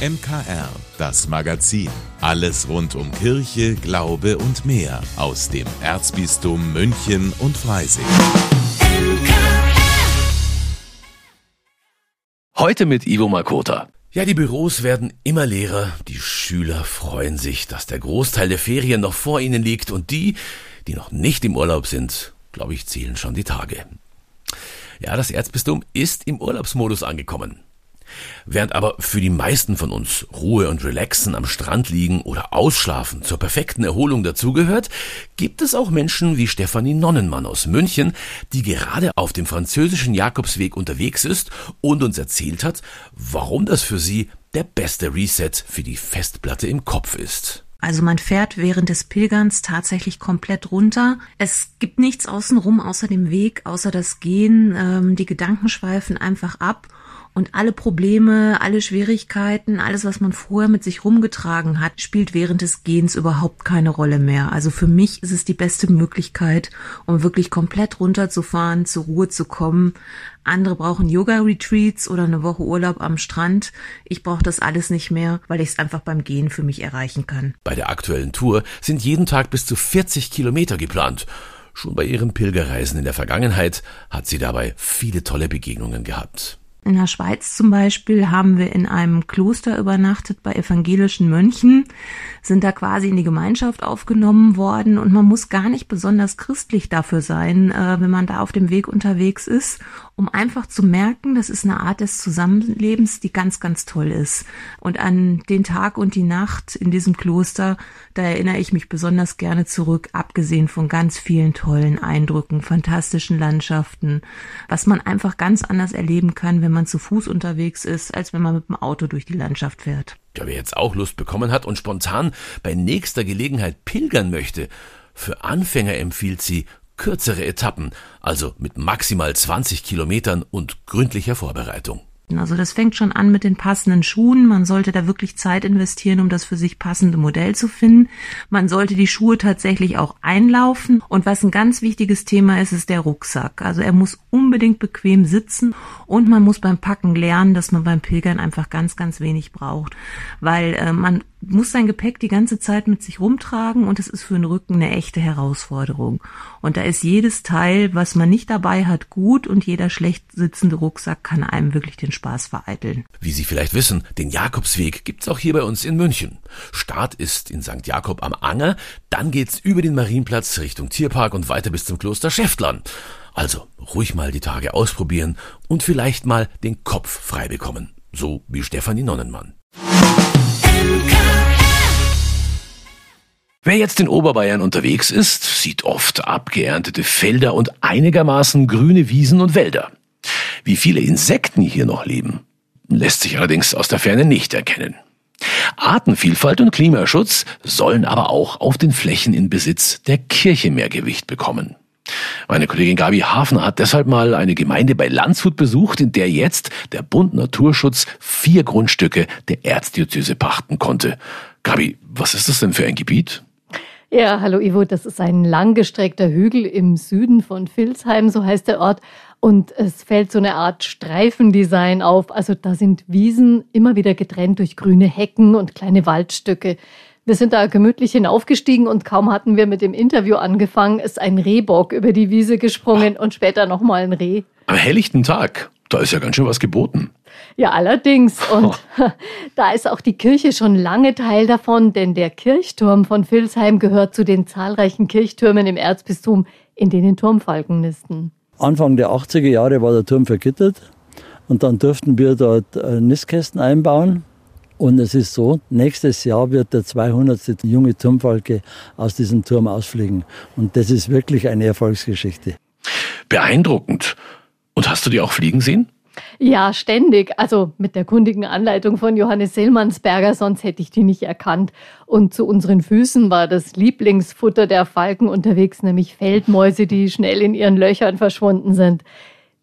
MKR, das Magazin. Alles rund um Kirche, Glaube und mehr aus dem Erzbistum München und Freising. Heute mit Ivo Makota. Ja, die Büros werden immer leerer. Die Schüler freuen sich, dass der Großteil der Ferien noch vor ihnen liegt und die, die noch nicht im Urlaub sind, glaube ich, zählen schon die Tage. Ja, das Erzbistum ist im Urlaubsmodus angekommen. Während aber für die meisten von uns Ruhe und Relaxen am Strand liegen oder Ausschlafen zur perfekten Erholung dazugehört, gibt es auch Menschen wie Stefanie Nonnenmann aus München, die gerade auf dem französischen Jakobsweg unterwegs ist und uns erzählt hat, warum das für sie der beste Reset für die Festplatte im Kopf ist. Also man fährt während des Pilgerns tatsächlich komplett runter. Es gibt nichts außenrum außer dem Weg, außer das Gehen. Ähm, die Gedanken schweifen einfach ab und alle Probleme, alle Schwierigkeiten, alles, was man vorher mit sich rumgetragen hat, spielt während des Gehens überhaupt keine Rolle mehr. Also für mich ist es die beste Möglichkeit, um wirklich komplett runterzufahren, zur Ruhe zu kommen. Andere brauchen Yoga-Retreats oder eine Woche Urlaub am Strand. Ich brauche das alles nicht mehr, weil ich es einfach beim Gehen für mich erreichen kann. Bei der aktuellen Tour sind jeden Tag bis zu 40 Kilometer geplant. Schon bei ihren Pilgerreisen in der Vergangenheit hat sie dabei viele tolle Begegnungen gehabt. In der Schweiz zum Beispiel haben wir in einem Kloster übernachtet bei evangelischen Mönchen, sind da quasi in die Gemeinschaft aufgenommen worden und man muss gar nicht besonders christlich dafür sein, äh, wenn man da auf dem Weg unterwegs ist, um einfach zu merken, das ist eine Art des Zusammenlebens, die ganz, ganz toll ist. Und an den Tag und die Nacht in diesem Kloster, da erinnere ich mich besonders gerne zurück, abgesehen von ganz vielen tollen Eindrücken, fantastischen Landschaften, was man einfach ganz anders erleben kann, wenn man zu Fuß unterwegs ist, als wenn man mit dem Auto durch die Landschaft fährt. Ja, wer jetzt auch Lust bekommen hat und spontan bei nächster Gelegenheit pilgern möchte, für Anfänger empfiehlt sie kürzere Etappen, also mit maximal 20 Kilometern und gründlicher Vorbereitung. Also das fängt schon an mit den passenden Schuhen. Man sollte da wirklich Zeit investieren, um das für sich passende Modell zu finden. Man sollte die Schuhe tatsächlich auch einlaufen. Und was ein ganz wichtiges Thema ist, ist der Rucksack. Also er muss unbedingt bequem sitzen und man muss beim Packen lernen, dass man beim Pilgern einfach ganz, ganz wenig braucht. Weil äh, man muss sein Gepäck die ganze Zeit mit sich rumtragen und es ist für den Rücken eine echte Herausforderung. Und da ist jedes Teil, was man nicht dabei hat, gut und jeder schlecht sitzende Rucksack kann einem wirklich den Spaß vereiteln. Wie Sie vielleicht wissen, den Jakobsweg gibt's auch hier bei uns in München. Start ist in St. Jakob am Anger, dann geht's über den Marienplatz Richtung Tierpark und weiter bis zum Kloster Schäftlern. Also ruhig mal die Tage ausprobieren und vielleicht mal den Kopf frei bekommen. So wie Stefanie Nonnenmann. Wer jetzt in Oberbayern unterwegs ist, sieht oft abgeerntete Felder und einigermaßen grüne Wiesen und Wälder. Wie viele Insekten hier noch leben, lässt sich allerdings aus der Ferne nicht erkennen. Artenvielfalt und Klimaschutz sollen aber auch auf den Flächen in Besitz der Kirche mehr Gewicht bekommen. Meine Kollegin Gabi Hafner hat deshalb mal eine Gemeinde bei Landshut besucht, in der jetzt der Bund Naturschutz vier Grundstücke der Erzdiözese pachten konnte. Gabi, was ist das denn für ein Gebiet? Ja, hallo Ivo, das ist ein langgestreckter Hügel im Süden von Vilsheim, so heißt der Ort. Und es fällt so eine Art Streifendesign auf. Also da sind Wiesen immer wieder getrennt durch grüne Hecken und kleine Waldstücke. Wir sind da gemütlich hinaufgestiegen und kaum hatten wir mit dem Interview angefangen, ist ein Rehbock über die Wiese gesprungen und später nochmal ein Reh. Am helllichten Tag, da ist ja ganz schön was geboten. Ja, allerdings. Und da ist auch die Kirche schon lange Teil davon, denn der Kirchturm von Vilsheim gehört zu den zahlreichen Kirchtürmen im Erzbistum, in denen Turmfalken nisten. Anfang der 80er Jahre war der Turm vergittert und dann durften wir dort äh, Nistkästen einbauen. Und es ist so, nächstes Jahr wird der 200. junge Turmfalke aus diesem Turm ausfliegen. Und das ist wirklich eine Erfolgsgeschichte. Beeindruckend. Und hast du die auch fliegen sehen? Ja, ständig. Also mit der kundigen Anleitung von Johannes Sellmannsberger, sonst hätte ich die nicht erkannt. Und zu unseren Füßen war das Lieblingsfutter der Falken unterwegs, nämlich Feldmäuse, die schnell in ihren Löchern verschwunden sind.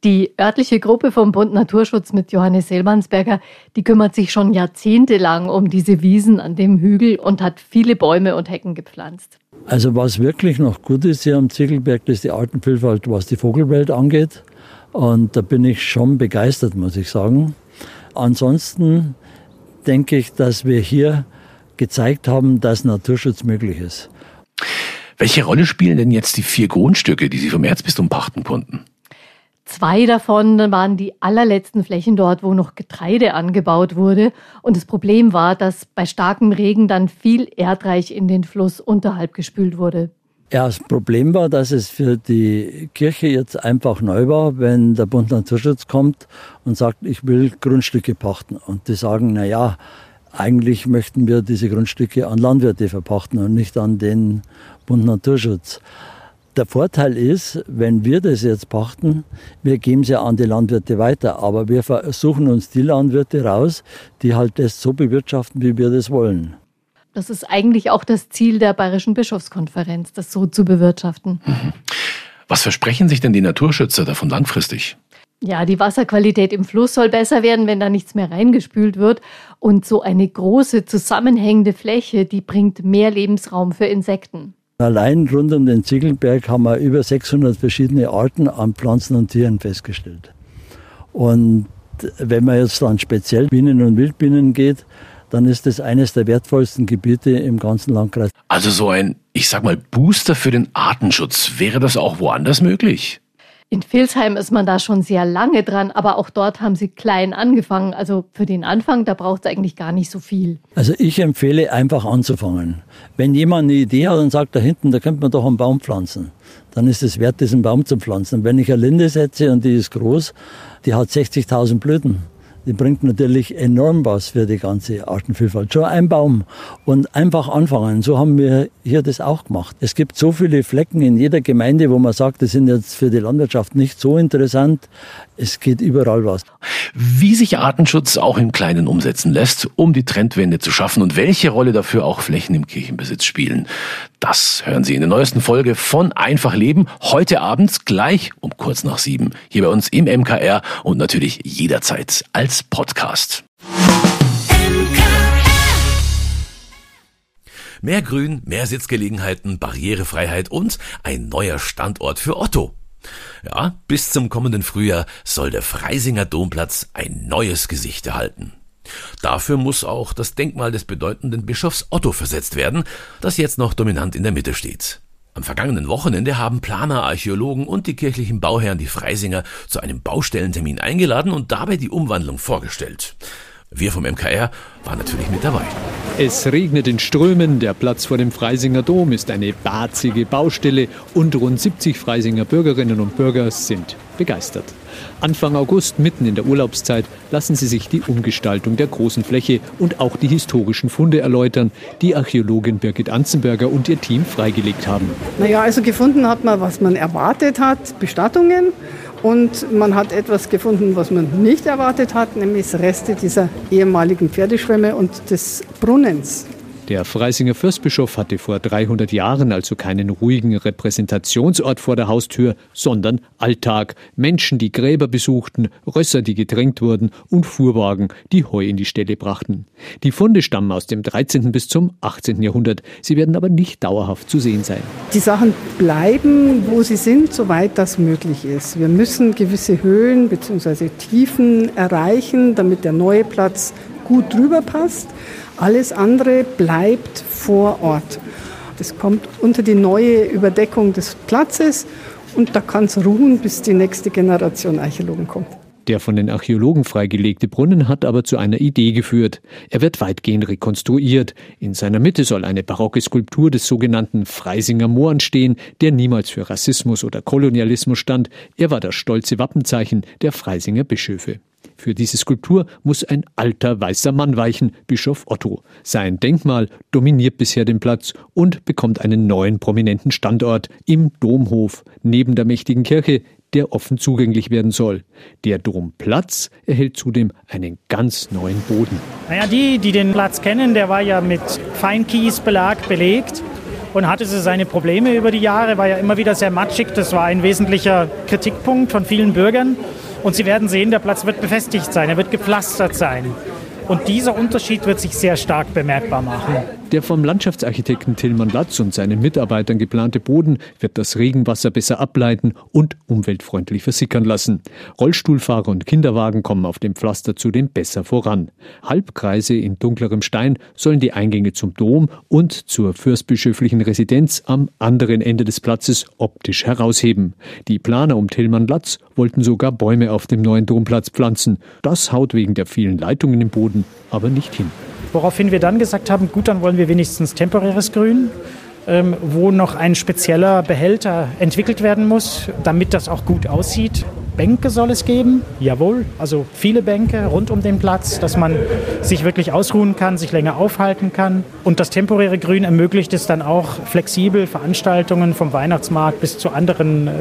Die örtliche Gruppe vom Bund Naturschutz mit Johannes Sellmannsberger, die kümmert sich schon jahrzehntelang um diese Wiesen an dem Hügel und hat viele Bäume und Hecken gepflanzt. Also was wirklich noch gut ist hier am Ziegelberg, das ist die Artenvielfalt, was die Vogelwelt angeht. Und da bin ich schon begeistert, muss ich sagen. Ansonsten denke ich, dass wir hier gezeigt haben, dass Naturschutz möglich ist. Welche Rolle spielen denn jetzt die vier Grundstücke, die Sie vom Erzbistum pachten konnten? Zwei davon waren die allerletzten Flächen dort, wo noch Getreide angebaut wurde. Und das Problem war, dass bei starkem Regen dann viel Erdreich in den Fluss unterhalb gespült wurde. Ja, das Problem war, dass es für die Kirche jetzt einfach neu war, wenn der Bund Naturschutz kommt und sagt, ich will Grundstücke pachten. Und die sagen, na ja, eigentlich möchten wir diese Grundstücke an Landwirte verpachten und nicht an den Bund Naturschutz. Der Vorteil ist, wenn wir das jetzt pachten, wir geben es ja an die Landwirte weiter, aber wir versuchen uns die Landwirte raus, die halt das so bewirtschaften, wie wir das wollen. Das ist eigentlich auch das Ziel der Bayerischen Bischofskonferenz, das so zu bewirtschaften. Mhm. Was versprechen sich denn die Naturschützer davon langfristig? Ja, die Wasserqualität im Fluss soll besser werden, wenn da nichts mehr reingespült wird. Und so eine große zusammenhängende Fläche, die bringt mehr Lebensraum für Insekten. Allein rund um den Ziegelberg haben wir über 600 verschiedene Arten an Pflanzen und Tieren festgestellt. Und wenn man jetzt dann speziell Bienen und Wildbienen geht, dann ist das eines der wertvollsten Gebiete im ganzen Landkreis. Also so ein, ich sag mal, Booster für den Artenschutz. Wäre das auch woanders möglich? In Vilsheim ist man da schon sehr lange dran, aber auch dort haben sie klein angefangen. Also für den Anfang, da braucht es eigentlich gar nicht so viel. Also ich empfehle einfach anzufangen. Wenn jemand eine Idee hat und sagt, da hinten, da könnte man doch einen Baum pflanzen, dann ist es wert, diesen Baum zu pflanzen. Wenn ich eine Linde setze und die ist groß, die hat 60.000 Blüten die bringt natürlich enorm was für die ganze Artenvielfalt. Schon ein Baum und einfach anfangen. So haben wir hier das auch gemacht. Es gibt so viele Flecken in jeder Gemeinde, wo man sagt, die sind jetzt für die Landwirtschaft nicht so interessant. Es geht überall was. Wie sich Artenschutz auch im Kleinen umsetzen lässt, um die Trendwende zu schaffen und welche Rolle dafür auch Flächen im Kirchenbesitz spielen, das hören Sie in der neuesten Folge von Einfach Leben. Heute Abend gleich um kurz nach sieben hier bei uns im MKR und natürlich jederzeit als Podcast. Mehr Grün, mehr Sitzgelegenheiten, Barrierefreiheit und ein neuer Standort für Otto. Ja, bis zum kommenden Frühjahr soll der Freisinger Domplatz ein neues Gesicht erhalten. Dafür muss auch das Denkmal des bedeutenden Bischofs Otto versetzt werden, das jetzt noch dominant in der Mitte steht. Am vergangenen Wochenende haben Planer, Archäologen und die kirchlichen Bauherren die Freisinger zu einem Baustellentermin eingeladen und dabei die Umwandlung vorgestellt. Wir vom MKR waren natürlich mit dabei. Es regnet in Strömen, der Platz vor dem Freisinger Dom ist eine barzige Baustelle und rund 70 Freisinger Bürgerinnen und Bürger sind begeistert. Anfang August, mitten in der Urlaubszeit, lassen sie sich die Umgestaltung der großen Fläche und auch die historischen Funde erläutern, die Archäologin Birgit Anzenberger und ihr Team freigelegt haben. Naja, also gefunden hat man, was man erwartet hat, Bestattungen. Und man hat etwas gefunden, was man nicht erwartet hat, nämlich Reste dieser ehemaligen Pferdeschwemme und des Brunnens. Der Freisinger Fürstbischof hatte vor 300 Jahren also keinen ruhigen Repräsentationsort vor der Haustür, sondern Alltag. Menschen, die Gräber besuchten, Rösser, die getränkt wurden und Fuhrwagen, die Heu in die Ställe brachten. Die Funde stammen aus dem 13. bis zum 18. Jahrhundert. Sie werden aber nicht dauerhaft zu sehen sein. Die Sachen bleiben, wo sie sind, soweit das möglich ist. Wir müssen gewisse Höhen bzw. Tiefen erreichen, damit der neue Platz gut drüber passt. Alles andere bleibt vor Ort. Das kommt unter die neue Überdeckung des Platzes und da kann es ruhen, bis die nächste Generation Archäologen kommt. Der von den Archäologen freigelegte Brunnen hat aber zu einer Idee geführt. Er wird weitgehend rekonstruiert. In seiner Mitte soll eine barocke Skulptur des sogenannten Freisinger Mohren stehen, der niemals für Rassismus oder Kolonialismus stand. Er war das stolze Wappenzeichen der Freisinger Bischöfe. Für diese Skulptur muss ein alter weißer Mann weichen, Bischof Otto. Sein Denkmal dominiert bisher den Platz und bekommt einen neuen prominenten Standort im Domhof neben der mächtigen Kirche, der offen zugänglich werden soll. Der Domplatz erhält zudem einen ganz neuen Boden. Naja, die, die den Platz kennen, der war ja mit Feinkiesbelag belegt und hatte so seine Probleme über die Jahre, war ja immer wieder sehr matschig. Das war ein wesentlicher Kritikpunkt von vielen Bürgern. Und Sie werden sehen, der Platz wird befestigt sein, er wird gepflastert sein. Und dieser Unterschied wird sich sehr stark bemerkbar machen. Der vom Landschaftsarchitekten Tillmann Latz und seinen Mitarbeitern geplante Boden wird das Regenwasser besser ableiten und umweltfreundlich versickern lassen. Rollstuhlfahrer und Kinderwagen kommen auf dem Pflaster zudem besser voran. Halbkreise in dunklerem Stein sollen die Eingänge zum Dom und zur fürstbischöflichen Residenz am anderen Ende des Platzes optisch herausheben. Die Planer um Tillmann Latz wollten sogar Bäume auf dem neuen Domplatz pflanzen. Das haut wegen der vielen Leitungen im Boden aber nicht hin. Woraufhin wir dann gesagt haben, gut, dann wollen wir wenigstens temporäres Grün, ähm, wo noch ein spezieller Behälter entwickelt werden muss, damit das auch gut aussieht. Bänke soll es geben, jawohl, also viele Bänke rund um den Platz, dass man sich wirklich ausruhen kann, sich länger aufhalten kann. Und das temporäre Grün ermöglicht es dann auch flexibel Veranstaltungen vom Weihnachtsmarkt bis zu anderen äh,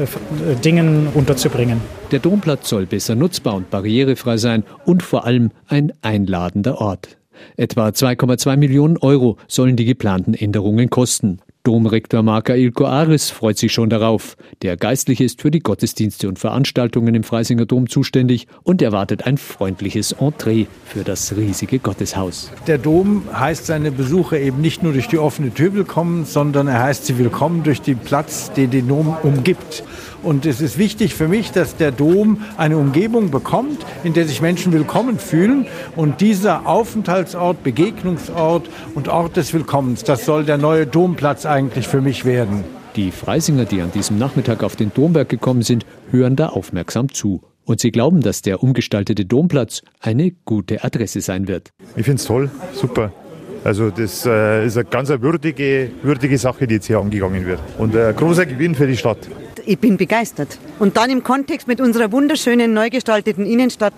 Dingen unterzubringen. Der Domplatz soll besser nutzbar und barrierefrei sein und vor allem ein einladender Ort. Etwa 2,2 Millionen Euro sollen die geplanten Änderungen kosten. Domrektor Marka Ilko Aris freut sich schon darauf. Der Geistliche ist für die Gottesdienste und Veranstaltungen im Freisinger Dom zuständig und erwartet ein freundliches Entree für das riesige Gotteshaus. Der Dom heißt seine Besucher eben nicht nur durch die offene Tür willkommen, sondern er heißt sie willkommen durch den Platz, den den Dom umgibt. Und es ist wichtig für mich, dass der Dom eine Umgebung bekommt, in der sich Menschen willkommen fühlen. Und dieser Aufenthaltsort, Begegnungsort und Ort des Willkommens, das soll der neue Domplatz eigentlich für mich werden. Die Freisinger, die an diesem Nachmittag auf den Domberg gekommen sind, hören da aufmerksam zu. Und sie glauben, dass der umgestaltete Domplatz eine gute Adresse sein wird. Ich finde es toll, super. Also das äh, ist eine ganz würdige, würdige Sache, die jetzt hier angegangen wird. Und ein großer Gewinn für die Stadt ich bin begeistert. Und dann im Kontext mit unserer wunderschönen, neu gestalteten Innenstadt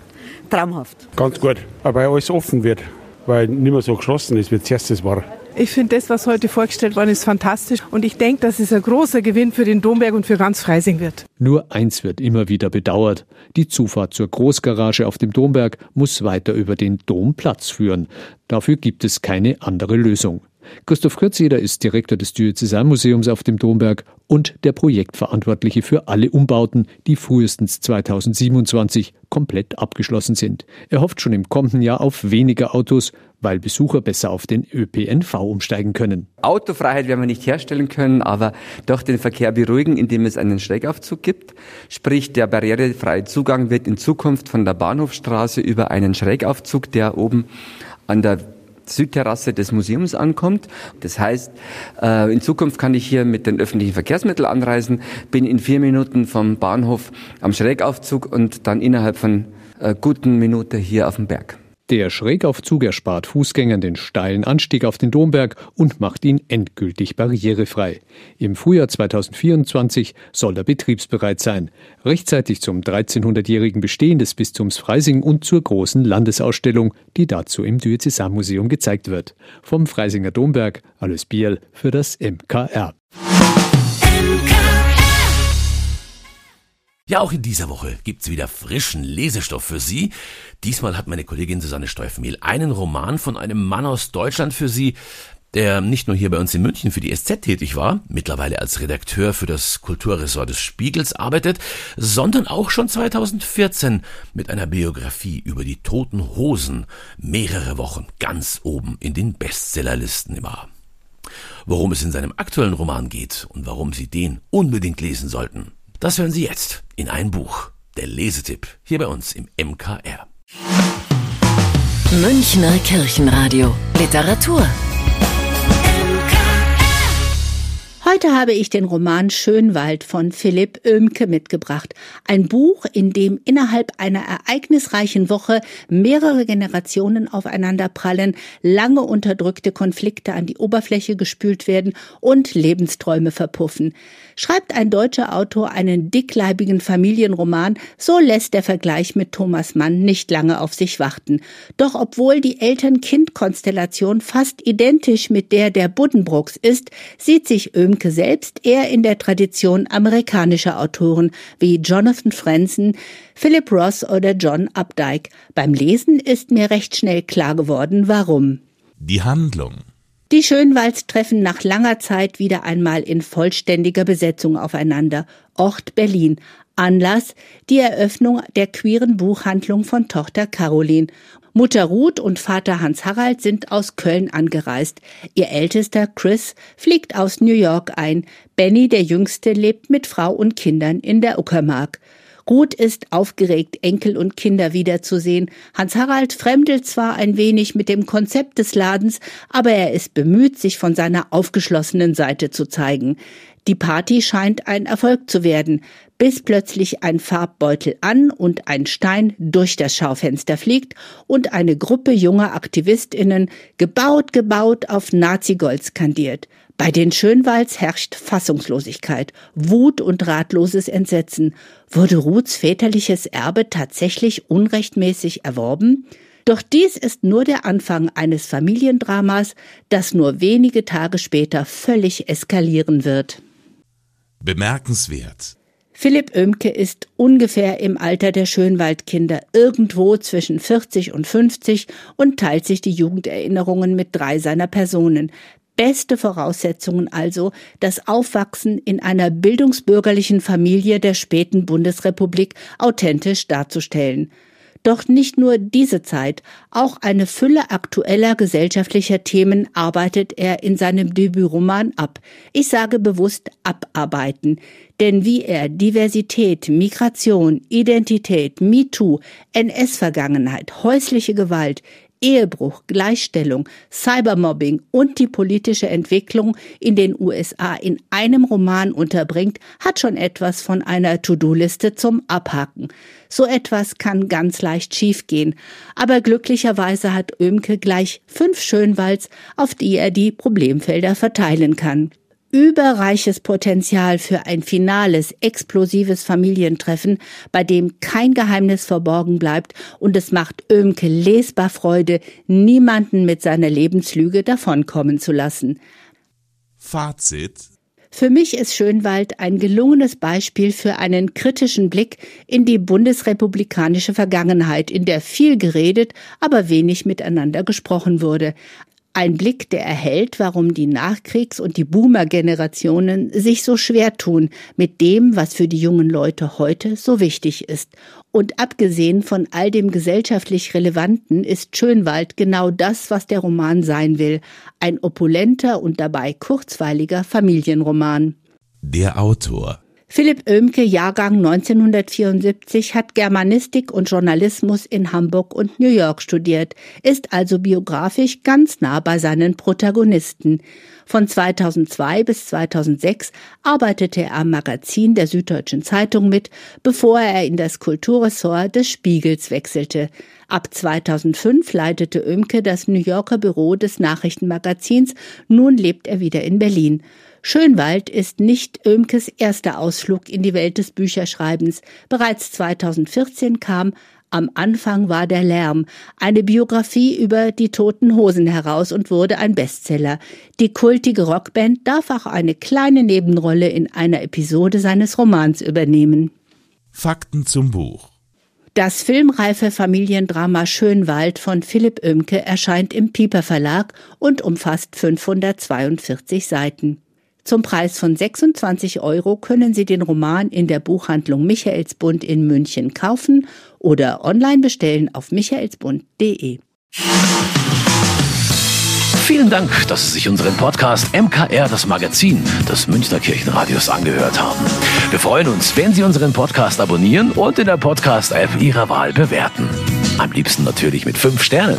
traumhaft. Ganz gut, aber alles offen wird, weil nicht mehr so geschlossen ist, wie es erstes war. Ich finde, das, was heute vorgestellt worden ist, fantastisch. Und ich denke, dass es ein großer Gewinn für den Domberg und für ganz Freising wird. Nur eins wird immer wieder bedauert. Die Zufahrt zur Großgarage auf dem Domberg muss weiter über den Domplatz führen. Dafür gibt es keine andere Lösung. Christoph Kürzeder ist Direktor des Diözesanmuseums auf dem Domberg und der Projektverantwortliche für alle Umbauten, die frühestens 2027 komplett abgeschlossen sind. Er hofft schon im kommenden Jahr auf weniger Autos, weil Besucher besser auf den ÖPNV umsteigen können. Autofreiheit werden wir nicht herstellen können, aber doch den Verkehr beruhigen, indem es einen Schrägaufzug gibt. Sprich, der barrierefreie Zugang wird in Zukunft von der Bahnhofstraße über einen Schrägaufzug, der oben an der Südterrasse des Museums ankommt. Das heißt, äh, in Zukunft kann ich hier mit den öffentlichen Verkehrsmitteln anreisen, bin in vier Minuten vom Bahnhof am Schrägaufzug und dann innerhalb von äh, guten Minuten hier auf dem Berg. Der Schrägaufzug erspart Fußgängern den steilen Anstieg auf den Domberg und macht ihn endgültig barrierefrei. Im Frühjahr 2024 soll er betriebsbereit sein, rechtzeitig zum 1300-jährigen Bestehen des Bistums Freising und zur großen Landesausstellung, die dazu im Diözesanmuseum gezeigt wird. Vom Freisinger Domberg, Alois Biel für das MKR. Ja, auch in dieser Woche gibt's wieder frischen Lesestoff für Sie. Diesmal hat meine Kollegin Susanne Steufmehl einen Roman von einem Mann aus Deutschland für Sie, der nicht nur hier bei uns in München für die SZ tätig war, mittlerweile als Redakteur für das Kulturressort des Spiegels arbeitet, sondern auch schon 2014 mit einer Biografie über die toten Hosen mehrere Wochen ganz oben in den Bestsellerlisten war. Worum es in seinem aktuellen Roman geht und warum Sie den unbedingt lesen sollten, das hören Sie jetzt in ein Buch. Der Lesetipp hier bei uns im MKR. Münchner Kirchenradio. Literatur. Heute habe ich den Roman Schönwald von Philipp Oemke mitgebracht. Ein Buch, in dem innerhalb einer ereignisreichen Woche mehrere Generationen aufeinanderprallen, lange unterdrückte Konflikte an die Oberfläche gespült werden und Lebensträume verpuffen. Schreibt ein deutscher Autor einen dickleibigen Familienroman, so lässt der Vergleich mit Thomas Mann nicht lange auf sich warten. Doch obwohl die Eltern-Kind-Konstellation fast identisch mit der der Buddenbrooks ist, sieht sich Oemke Lemke selbst eher in der Tradition amerikanischer Autoren wie Jonathan Franzen, Philip Ross oder John Updike. Beim Lesen ist mir recht schnell klar geworden, warum. Die Handlung. Die Schönwalds treffen nach langer Zeit wieder einmal in vollständiger Besetzung aufeinander. Ort Berlin. Anlass die Eröffnung der queeren Buchhandlung von Tochter Caroline. Mutter Ruth und Vater Hans Harald sind aus Köln angereist. Ihr ältester Chris fliegt aus New York ein. Benny, der jüngste, lebt mit Frau und Kindern in der Uckermark. Ruth ist aufgeregt, Enkel und Kinder wiederzusehen. Hans Harald fremdelt zwar ein wenig mit dem Konzept des Ladens, aber er ist bemüht, sich von seiner aufgeschlossenen Seite zu zeigen. Die Party scheint ein Erfolg zu werden, bis plötzlich ein Farbbeutel an und ein Stein durch das Schaufenster fliegt und eine Gruppe junger Aktivistinnen gebaut, gebaut auf Nazi-Gold skandiert. Bei den Schönwalds herrscht Fassungslosigkeit, Wut und ratloses Entsetzen. Wurde Ruths väterliches Erbe tatsächlich unrechtmäßig erworben? Doch dies ist nur der Anfang eines Familiendramas, das nur wenige Tage später völlig eskalieren wird. Bemerkenswert. Philipp Oemke ist ungefähr im Alter der Schönwaldkinder, irgendwo zwischen 40 und 50 und teilt sich die Jugenderinnerungen mit drei seiner Personen. Beste Voraussetzungen also, das Aufwachsen in einer bildungsbürgerlichen Familie der späten Bundesrepublik authentisch darzustellen. Doch nicht nur diese Zeit, auch eine Fülle aktueller gesellschaftlicher Themen arbeitet er in seinem Debütroman ab. Ich sage bewusst abarbeiten, denn wie er Diversität, Migration, Identität, MeToo, NS-Vergangenheit, häusliche Gewalt, Ehebruch, Gleichstellung, Cybermobbing und die politische Entwicklung in den USA in einem Roman unterbringt, hat schon etwas von einer To-Do-Liste zum Abhaken. So etwas kann ganz leicht schiefgehen, aber glücklicherweise hat Oemke gleich fünf Schönwalds, auf die er die Problemfelder verteilen kann überreiches Potenzial für ein finales, explosives Familientreffen, bei dem kein Geheimnis verborgen bleibt und es macht Ömke lesbar Freude, niemanden mit seiner Lebenslüge davonkommen zu lassen. Fazit für mich ist Schönwald ein gelungenes Beispiel für einen kritischen Blick in die bundesrepublikanische Vergangenheit, in der viel geredet, aber wenig miteinander gesprochen wurde. Ein Blick, der erhält, warum die Nachkriegs- und die Boomer-Generationen sich so schwer tun mit dem, was für die jungen Leute heute so wichtig ist. Und abgesehen von all dem gesellschaftlich Relevanten ist Schönwald genau das, was der Roman sein will. Ein opulenter und dabei kurzweiliger Familienroman. Der Autor Philipp Oemke, Jahrgang 1974, hat Germanistik und Journalismus in Hamburg und New York studiert, ist also biografisch ganz nah bei seinen Protagonisten. Von 2002 bis 2006 arbeitete er am Magazin der Süddeutschen Zeitung mit, bevor er in das Kulturressort des Spiegels wechselte. Ab 2005 leitete Oemke das New Yorker Büro des Nachrichtenmagazins, nun lebt er wieder in Berlin. Schönwald ist nicht Oemkes erster Ausflug in die Welt des Bücherschreibens. Bereits 2014 kam am Anfang war der Lärm, eine Biografie über die toten Hosen heraus und wurde ein Bestseller. Die kultige Rockband darf auch eine kleine Nebenrolle in einer Episode seines Romans übernehmen. Fakten zum Buch. Das filmreife Familiendrama Schönwald von Philipp Oemke erscheint im Pieper Verlag und umfasst 542 Seiten. Zum Preis von 26 Euro können Sie den Roman in der Buchhandlung Michaelsbund in München kaufen oder online bestellen auf michaelsbund.de. Vielen Dank, dass Sie sich unseren Podcast MKR, das Magazin des Münchner Kirchenradios, angehört haben. Wir freuen uns, wenn Sie unseren Podcast abonnieren und in der Podcast-App Ihrer Wahl bewerten. Am liebsten natürlich mit fünf Sternen.